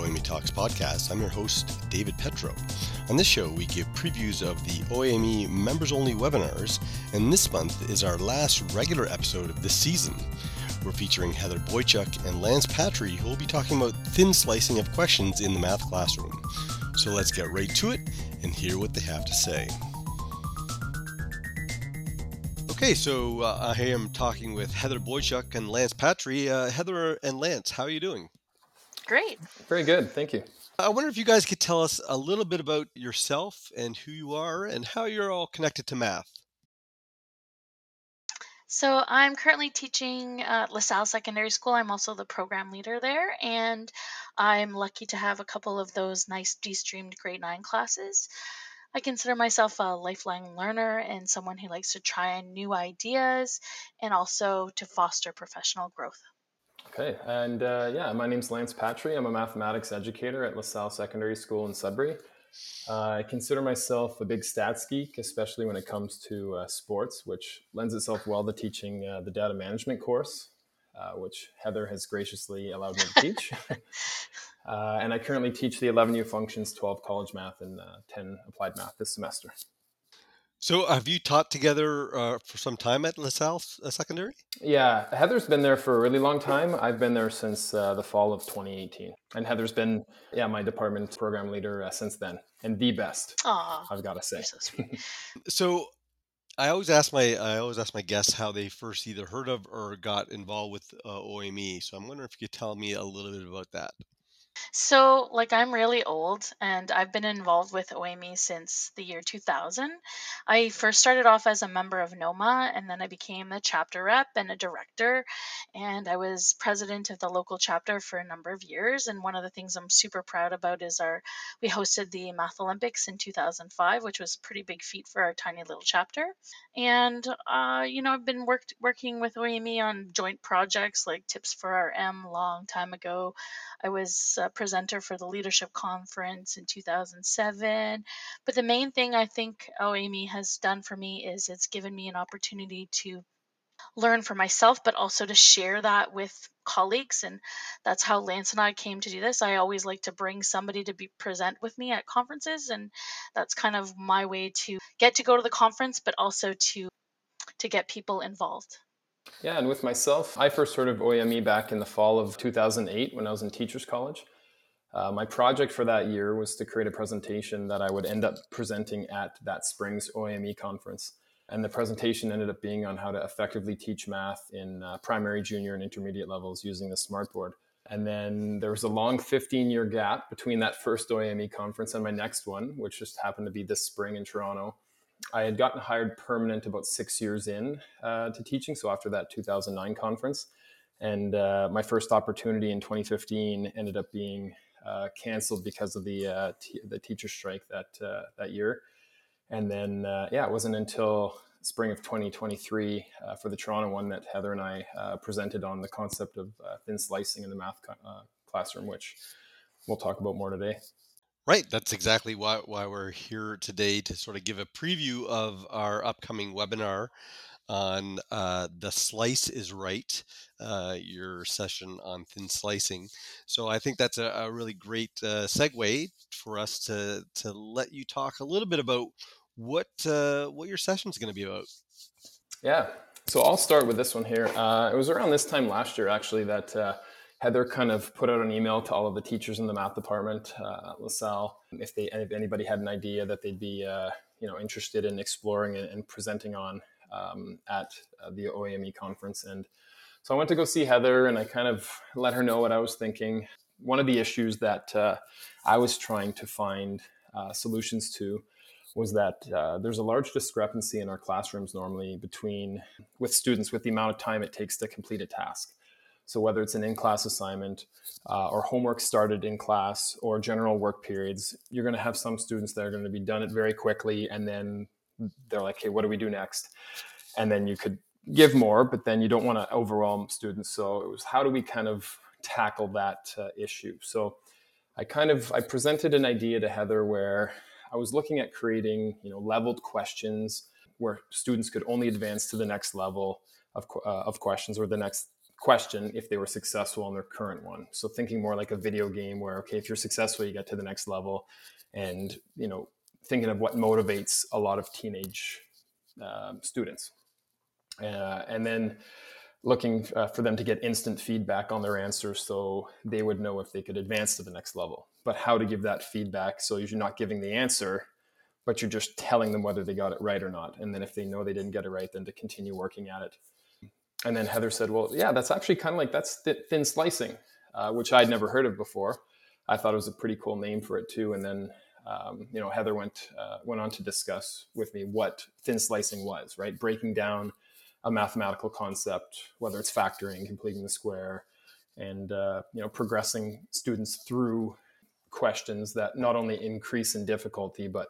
OAME Talks podcast. I'm your host, David Petro. On this show, we give previews of the OAME members only webinars, and this month is our last regular episode of this season. We're featuring Heather Boychuk and Lance Patry, who will be talking about thin slicing of questions in the math classroom. So let's get right to it and hear what they have to say. Okay, so uh, I am talking with Heather Boychuk and Lance Patry. Uh, Heather and Lance, how are you doing? Great. Very good. Thank you. I wonder if you guys could tell us a little bit about yourself and who you are and how you're all connected to math. So I'm currently teaching at LaSalle Secondary School. I'm also the program leader there, and I'm lucky to have a couple of those nice de-streamed grade 9 classes. I consider myself a lifelong learner and someone who likes to try new ideas and also to foster professional growth. Okay, and uh, yeah, my name's Lance Patry. I'm a mathematics educator at LaSalle Secondary School in Sudbury. Uh, I consider myself a big stats geek, especially when it comes to uh, sports, which lends itself well to teaching uh, the data management course, uh, which Heather has graciously allowed me to teach. Uh, and I currently teach the 11U functions, 12 college math, and uh, 10 applied math this semester. So, have you taught together uh, for some time at LaSalle uh, Secondary? Yeah, Heather's been there for a really long time. I've been there since uh, the fall of 2018, and Heather's been, yeah, my department program leader uh, since then, and the best. Aww, I've got to say. So, so, I always ask my I always ask my guests how they first either heard of or got involved with uh, OAME. So, I'm wondering if you could tell me a little bit about that. So, like, I'm really old and I've been involved with OAME since the year 2000. I first started off as a member of NOMA and then I became a chapter rep and a director. And I was president of the local chapter for a number of years. And one of the things I'm super proud about is our, we hosted the Math Olympics in 2005, which was a pretty big feat for our tiny little chapter. And, uh, you know, I've been worked, working with OAME on joint projects like TIPS4RM long time ago. I was a presenter for the Leadership Conference in 2007. But the main thing I think oh, OAME has done for me is it's given me an opportunity to learn for myself, but also to share that with colleagues. And that's how Lance and I came to do this. I always like to bring somebody to be present with me at conferences. And that's kind of my way to get to go to the conference, but also to to get people involved. Yeah, and with myself, I first heard of OAME back in the fall of 2008 when I was in Teachers College. Uh, my project for that year was to create a presentation that I would end up presenting at that spring's OAME conference. And the presentation ended up being on how to effectively teach math in uh, primary, junior, and intermediate levels using the smartboard. And then there was a long 15 year gap between that first OAME conference and my next one, which just happened to be this spring in Toronto. I had gotten hired permanent about six years in uh, to teaching, so after that 2009 conference. And uh, my first opportunity in 2015 ended up being uh, canceled because of the uh, t- the teacher strike that uh, that year. And then uh, yeah, it wasn't until spring of 2023 for the Toronto one that Heather and I presented on the concept of thin slicing in the math classroom, which we'll talk about more today. Right. That's exactly why, why we're here today to sort of give a preview of our upcoming webinar on uh, the slice is right, uh, your session on thin slicing. So I think that's a, a really great uh, segue for us to to let you talk a little bit about what uh, what your session is going to be about. Yeah. So I'll start with this one here. Uh, it was around this time last year, actually, that uh, Heather kind of put out an email to all of the teachers in the math department uh, at LaSalle if they if anybody had an idea that they'd be uh, you know interested in exploring and, and presenting on um, at uh, the OAME conference. And so I went to go see Heather and I kind of let her know what I was thinking. One of the issues that uh, I was trying to find uh, solutions to was that uh, there's a large discrepancy in our classrooms normally between with students with the amount of time it takes to complete a task. So whether it's an in-class assignment uh, or homework started in class or general work periods, you're going to have some students that are going to be done it very quickly, and then they're like, "Hey, what do we do next?" And then you could give more, but then you don't want to overwhelm students. So it was how do we kind of tackle that uh, issue? So I kind of I presented an idea to Heather where I was looking at creating you know leveled questions where students could only advance to the next level of, uh, of questions or the next question if they were successful in their current one. So thinking more like a video game where okay, if you're successful, you get to the next level, and you know thinking of what motivates a lot of teenage uh, students, uh, and then looking uh, for them to get instant feedback on their answers so they would know if they could advance to the next level. But how to give that feedback so you're not giving the answer, but you're just telling them whether they got it right or not. And then if they know they didn't get it right, then to continue working at it and then Heather said, "Well, yeah, that's actually kind of like that's thin slicing, uh, which I'd never heard of before. I thought it was a pretty cool name for it too." And then um, you know Heather went uh, went on to discuss with me what thin slicing was, right? Breaking down a mathematical concept, whether it's factoring, completing the square, and uh, you know progressing students through questions that not only increase in difficulty but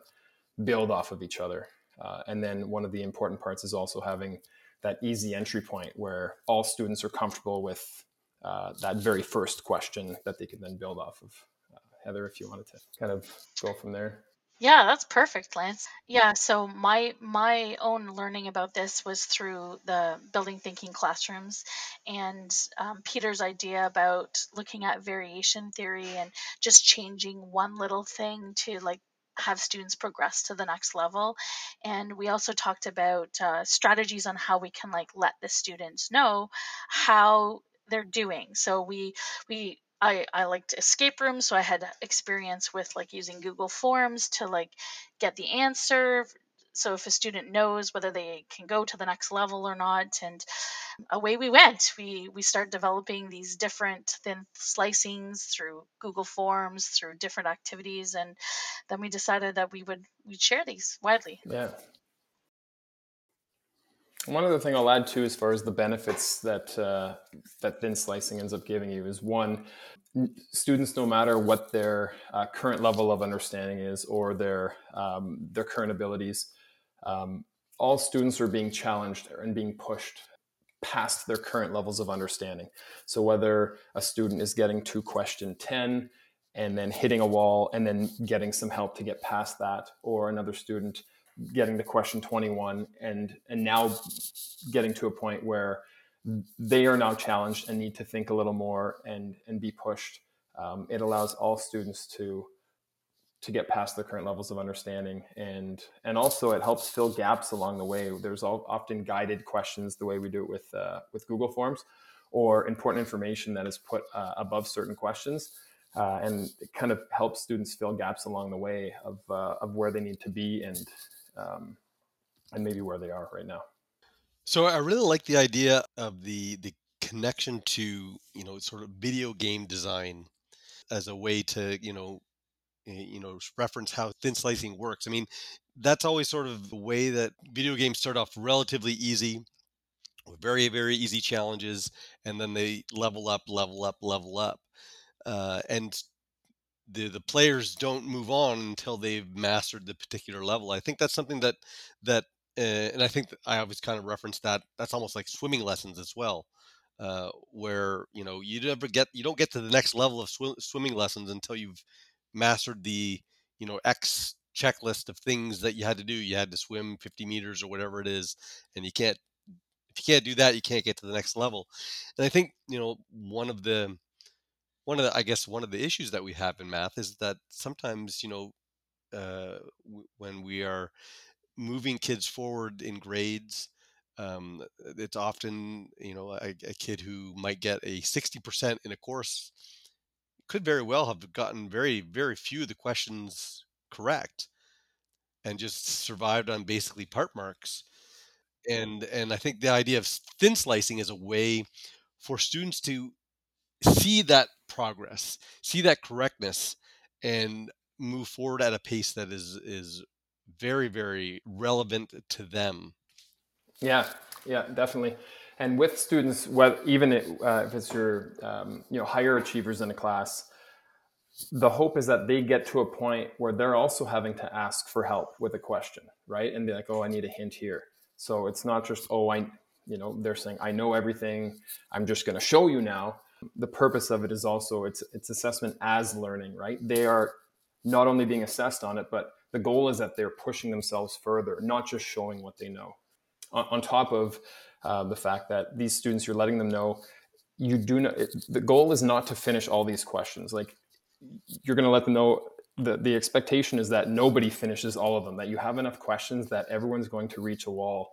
build off of each other. Uh, and then one of the important parts is also having that easy entry point where all students are comfortable with uh, that very first question that they can then build off of. Uh, Heather, if you wanted to kind of go from there. Yeah, that's perfect, Lance. Yeah, so my my own learning about this was through the building thinking classrooms and um, Peter's idea about looking at variation theory and just changing one little thing to like have students progress to the next level. And we also talked about uh, strategies on how we can like let the students know how they're doing. So we we I, I liked escape rooms so i had experience with like using google forms to like get the answer so if a student knows whether they can go to the next level or not and away we went. We we start developing these different thin slicings through google forms through different activities and then we decided that we would we'd share these widely. Yeah. One other thing I'll add too, as far as the benefits that uh, that thin slicing ends up giving you, is one: students, no matter what their uh, current level of understanding is or their um, their current abilities, um, all students are being challenged and being pushed past their current levels of understanding. So whether a student is getting to question 10 and then hitting a wall and then getting some help to get past that, or another student getting to question 21 and and now getting to a point where they are now challenged and need to think a little more and and be pushed. Um, it allows all students to to get past the current levels of understanding. And and also it helps fill gaps along the way. There's all, often guided questions the way we do it with uh, with google forms or important information that is put uh, above certain questions uh, and it kind of helps students fill gaps along the way of, uh, of where they need to be and um, and maybe where they are right now. So i really like the idea of the the connection to you know sort of video game design as a way to you know you know reference how thin slicing works. I mean that's always sort of the way that video games start off relatively easy with very very easy challenges and then they level up level up level up uh, and the the players don't move on until they've mastered the particular level. I think that's something that that uh, and i think i always kind of reference that that's almost like swimming lessons as well uh, where you know you never get you don't get to the next level of sw- swimming lessons until you've mastered the you know X checklist of things that you had to do. You had to swim 50 meters or whatever it is, and you can't if you can't do that, you can't get to the next level. And I think you know one of the one of the I guess one of the issues that we have in math is that sometimes you know uh, when we are moving kids forward in grades. Um, it's often you know a, a kid who might get a 60% in a course could very well have gotten very, very few of the questions correct and just survived on basically part marks. And and I think the idea of thin slicing is a way for students to see that progress, see that correctness, and move forward at a pace that is is very, very relevant to them. Yeah, yeah, definitely and with students, even uh, if it's your um, you know higher achievers in a class, the hope is that they get to a point where they're also having to ask for help with a question, right? And be like, "Oh, I need a hint here." So it's not just, "Oh, I," you know, they're saying, "I know everything. I'm just going to show you now." The purpose of it is also it's it's assessment as learning, right? They are not only being assessed on it, but the goal is that they're pushing themselves further, not just showing what they know. On, on top of uh, the fact that these students, you're letting them know you do not, the goal is not to finish all these questions. Like you're going to let them know the, the expectation is that nobody finishes all of them, that you have enough questions that everyone's going to reach a wall.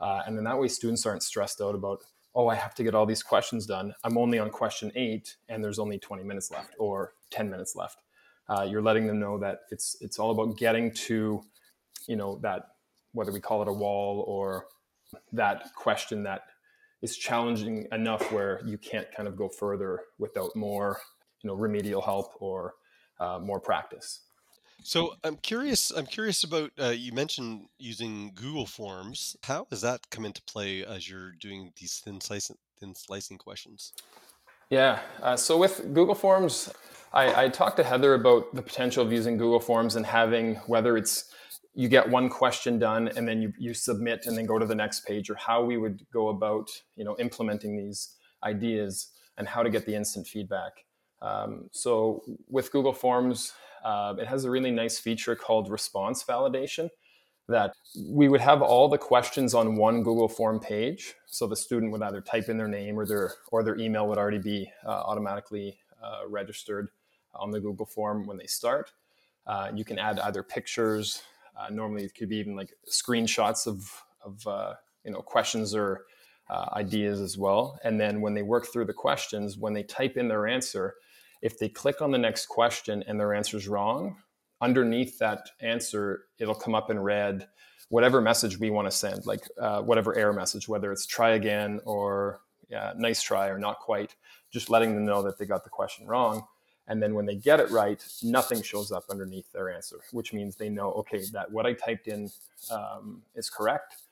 Uh, and then that way students aren't stressed out about, oh, I have to get all these questions done. I'm only on question eight and there's only 20 minutes left or 10 minutes left. Uh, you're letting them know that it's, it's all about getting to, you know, that, whether we call it a wall or that question that is challenging enough where you can't kind of go further without more, you know, remedial help or uh, more practice. So I'm curious. I'm curious about. Uh, you mentioned using Google Forms. How does that come into play as you're doing these thin slicing, thin slicing questions? Yeah. Uh, so with Google Forms, I, I talked to Heather about the potential of using Google Forms and having whether it's you get one question done and then you, you submit and then go to the next page or how we would go about you know implementing these ideas and how to get the instant feedback. Um, so with google forms uh, it has a really nice feature called response validation that we would have all the questions on one google form page. So the student would either type in their name or their or their email would already be uh, automatically uh, registered on the google form when they start. Uh, you can add either pictures uh, normally, it could be even like screenshots of of uh, you know questions or uh, ideas as well. And then when they work through the questions, when they type in their answer, if they click on the next question and their answer is wrong, underneath that answer, it'll come up in red whatever message we want to send, like uh, whatever error message, whether it's try again or yeah, nice try or not quite, just letting them know that they got the question wrong. And then when they get it right, nothing shows up underneath their answer, which means they know, okay, that what I typed in um, is correct,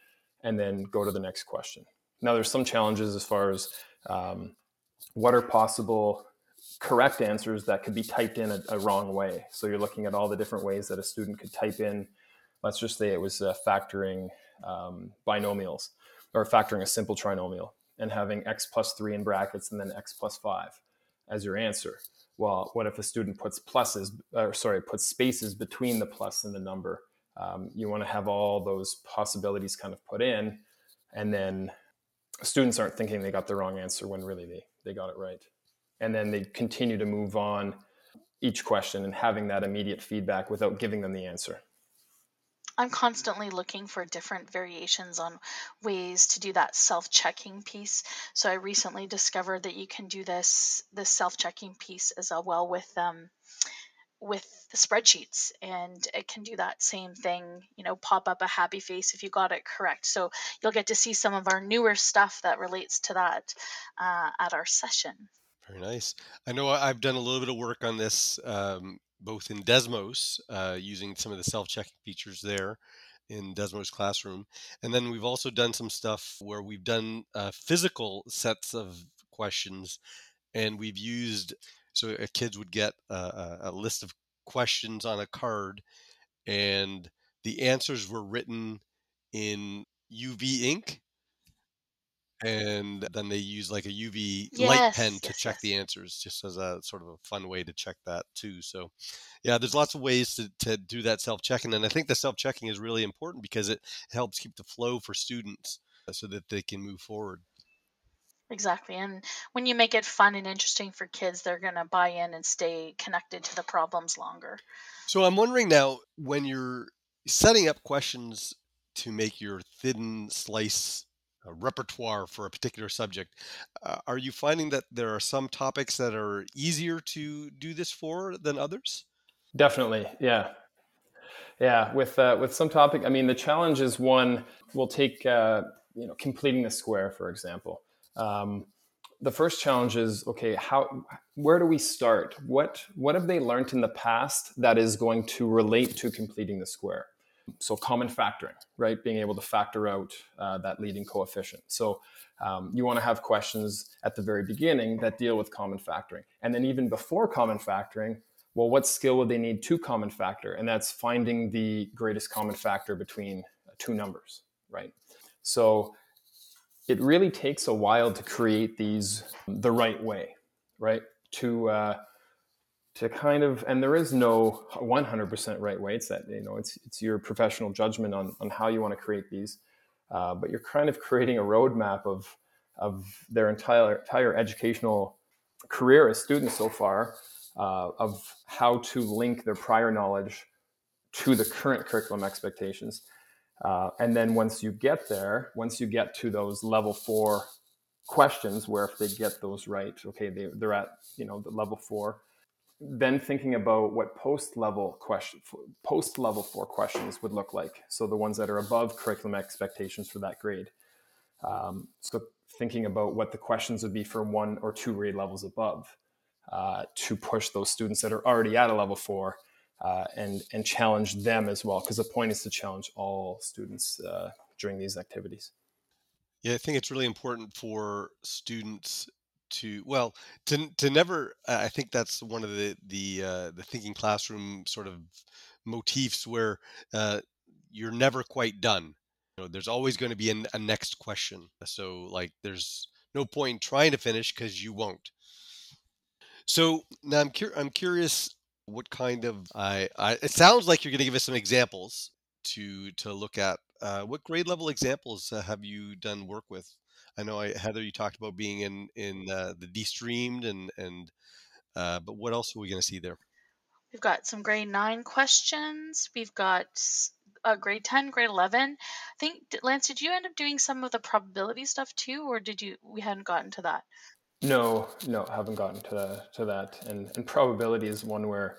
and then go to the next question. Now, there's some challenges as far as um, what are possible correct answers that could be typed in a, a, wrong way. So you're looking at all the different ways that a student could type in, let's just say it was uh, factoring um, binomials or factoring a simple trinomial and having x plus 3 in brackets and then x plus 5 as your answer well, what if a student puts pluses, or sorry, puts spaces between the plus and the number? Um, you want to have all those possibilities kind of put in, and then students aren't thinking they got the wrong answer when really they, they got it right. And then they continue to move on each question and having that immediate feedback without giving them the answer. I'm constantly looking for different variations on ways to do that self-checking piece. So I recently discovered that you can do this this self-checking piece as well with um with the spreadsheets and it can do that same thing you know pop up a happy face if you got it correct. So you'll get to see some of our newer stuff that relates to that uh, at our session. Very nice. I know i've done a little bit of work on this um, both in Desmos, uh, using some of the self-checking features there in Desmos Classroom, and then we've also done some stuff where we've done uh, physical sets of questions, and we've used so kids would get a, a list of questions on a card, and the answers were written in UV ink and then they use like a UV light pen to yes, check yes. the answers, just as a sort of a fun way to check that too. So, yeah, there's lots of ways to, to do that self checking, and I think the self checking is really important because it helps keep the flow for students uh, so that they can move forward. Exactly. And when you make it fun and interesting for kids, they're going to buy in and stay connected to the problems longer. So I'm wondering now when you're setting up questions to make your thin slice repertoire for a particular subject. Uh, are you finding that there are some topics that are easier to do this for than others? Definitely, yeah, yeah. With uh, with some topic, I mean, the challenge is one. We'll take uh, you know completing the square for example. Um, the first challenge is okay. How where do we start? What what have they learned in the past that is going to relate to completing the square? So common factoring, right? Being able to factor out uh, that leading coefficient. So um, you want to have questions at the very beginning that deal with common factoring. And then even before common factoring, well, what skill would they need to common factor? And that's finding the greatest common factor between uh, two numbers, right? So it really takes a while to create these the right way, right? To uh, to kind of and there is no 100% right way it's that you know it's it's your professional judgment on on how you want to create these uh, but you're kind of creating a roadmap of of their entire entire educational career as students so far uh, of how to link their prior knowledge to the current curriculum expectations. Uh, and then once you get there, once you get to those level four questions, where if they get those right, okay, they, they're at you know the level four. Then thinking about what post level question, post level four questions would look like. So the ones that are above curriculum expectations for that grade. Um, so thinking about what the questions would be for one or two grade levels above uh, to push those students that are already at a level four uh, and and challenge them as well because the point is to challenge all students uh, during these activities yeah i think it's really important for students to well to to never i think that's one of the the uh, the thinking classroom sort of motifs where uh, you're never quite done. You know there's always going to be a, a next question. So like there's no point trying to finish because you won't. So now i'm, cur- I'm curious what kind of I, I it sounds like you're going to give us some examples to to look at. Uh, what grade level examples uh, have you done work with i know I, heather you talked about being in in uh, the de-streamed and and uh, but what else are we going to see there? We've got some grade 9 questions. We've got uh, grade 10 grade 11 i think lance did you end up doing some of the probability stuff too or did you we hadn't gotten to that? No, no, haven't gotten to to that. And and probability is one where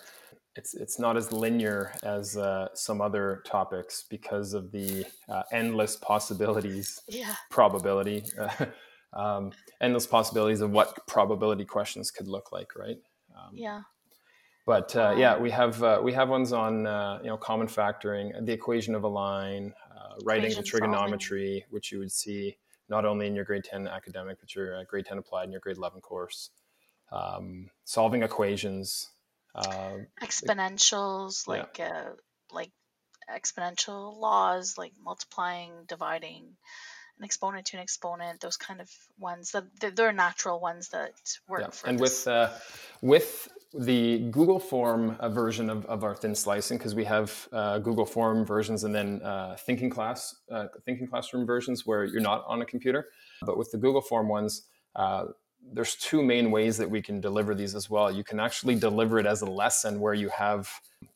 it's it's not as linear as uh, some other topics because of the uh, endless possibilities. Yeah. Probability, um, endless possibilities of what probability questions could look like, right? Um, yeah. But uh, yeah, we have uh, we have ones on uh, you know common factoring, the equation of a line, uh, right angle trigonometry, solving. which you would see not only in your grade 10 academic, but your uh, grade 10 applied and your grade 11 course. Um, solving equations. Uh, Exponentials, like yeah. uh, like exponential laws, like multiplying, dividing, an exponent to an exponent, those kind of ones. That they're natural ones that work. Yeah. and this. with uh, with the Google Form uh, version of, of our thin slicing, because we have uh, Google Form versions and then uh, thinking class, uh, thinking classroom versions where you're not on a computer. But with the Google Form ones, uh, there's two main ways that we can deliver these as well. You can actually deliver it as a lesson where you have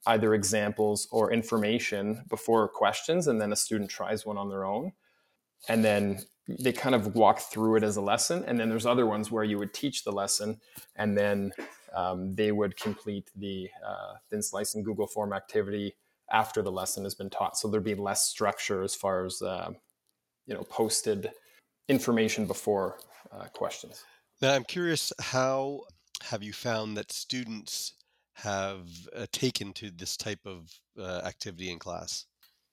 either examples or information before questions, and then a student tries one on their own. And then they kind of walk through it as a lesson. And then there's other ones where you would teach the lesson and then um, they would complete the uh, thin slicing Google form activity after the lesson has been taught. So there'd be less structure as far as uh, you know posted information before uh, questions. Now I'm curious, how have you found that students have uh, taken to this type of uh, activity in class?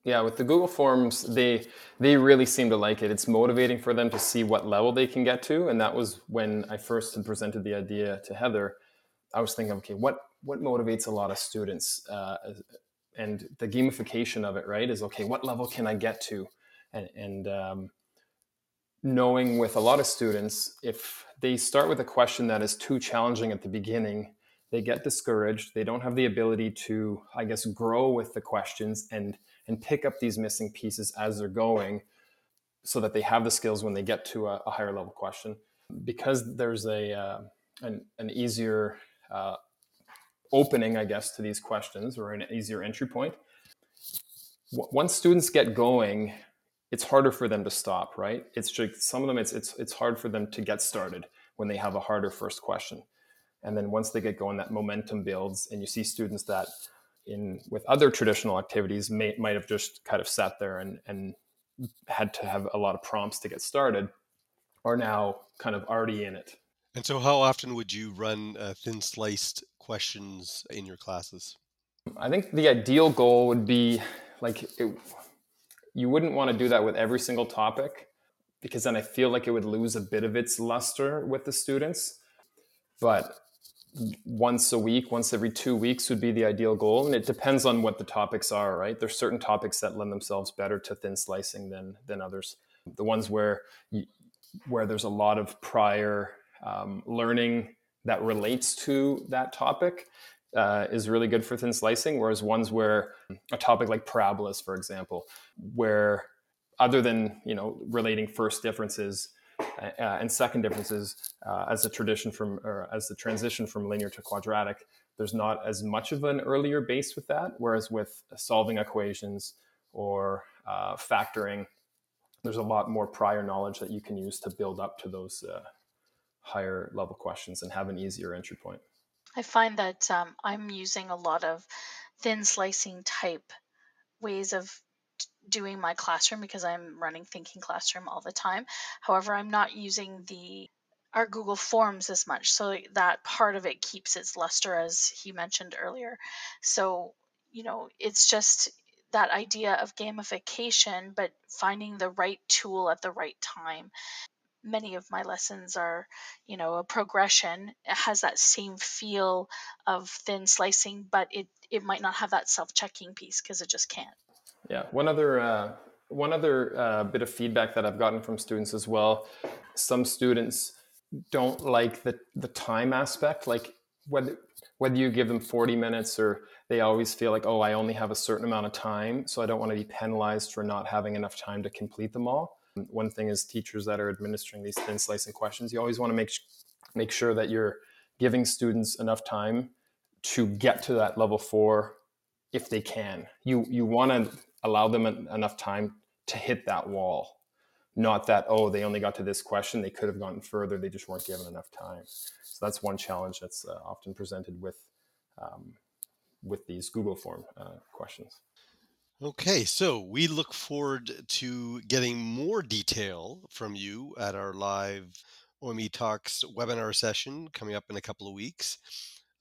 Yeah, with the Google Forms, they they really seem to like it. It's motivating for them to see what level they can get to, and that was when I first presented the idea to Heather. I was thinking, okay, what what motivates a lot of students, uh, and the gamification of it, right? Is okay, what level can I get to, and and um, knowing with a lot of students, if they start with a question that is too challenging at the beginning, they get discouraged. They don't have the ability to, I guess, grow with the questions and and pick up these missing pieces as they're going so that they have the skills when they get to a, a higher level question because there's a uh, an, an, easier uh, opening i guess to these questions or an easier entry point once students get going it's harder for them to stop right it's just some of them it's it's it's hard for them to get started when they have a harder first question and then once they get going that momentum builds and you see students that in with other traditional activities may, might have just kind of sat there and, and had to have a lot of prompts to get started are now kind of already in it. And so, how often would you run uh, thin sliced questions in your classes? I think the ideal goal would be like it, you wouldn't want to do that with every single topic because then I feel like it would lose a bit of its luster with the students. But once a week, once every two weeks would be the ideal goal. And it depends on what the topics are, right? There's certain topics that lend themselves better to thin slicing than than others. The ones where you, where there's a lot of prior um, learning that relates to that topic uh, is really good for thin slicing. Whereas ones where a topic like parabolas, for example, where other than you know relating first differences Uh, and second differences uh, as the tradition from or as the transition from linear to quadratic, there's not as much of an earlier base with that. Whereas with solving equations or uh, factoring, there's a lot more prior knowledge that you can use to build up to those uh, higher level questions and have an easier entry point. I find that um, I'm using a lot of thin slicing type ways of doing my classroom because I'm running Thinking Classroom all the time. However, I'm not using the our Google Forms as much, so that part of it keeps its luster, as he mentioned earlier. So you know, it's just that idea of gamification, but finding the right tool at the right time. Many of my lessons are, you know, a progression. It has that same feel of thin slicing, but it it might not have that self checking piece because it just can't. Yeah. One other uh, one other uh, bit of feedback that I've gotten from students as well. Some students don't like the the time aspect, like whether whether you give them 40 minutes or they always feel like, oh, I only have a certain amount of time, so I don't want to be penalized for not having enough time to complete them all. One thing is teachers that are administering these thin slicing questions, you always want to make make sure that you're giving students enough time to get to that level four if they can. You you want to allow them enough time to hit that wall. Not that oh they only got to this question they could have gone further they just weren't given enough time. So that's one challenge that's uh, often presented with um, with these google form uh, questions okay so we look forward to getting more detail from you at our live OAME Talks webinar session coming up in a couple of weeks.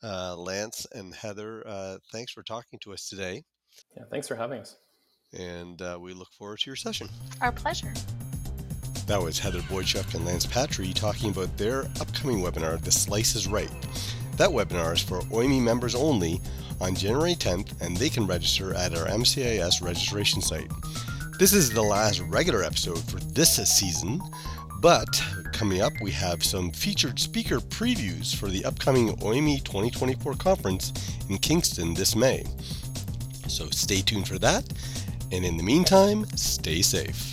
Uh, Lance and Heather, uh, thanks for talking to us today. Yeah, thanks for having us and uh, we look forward to your session. Our pleasure. That was Heather Boychuk and Lance Patry talking about their upcoming webinar, The Slice is Right. That webinar is for OAME members only on January 10th, and they can register at our MCIS registration site. This is the last regular episode for this season, but coming up, we have some featured speaker previews for the upcoming OAME 2024 conference in Kingston this May. So stay tuned for that and in the meantime, stay safe.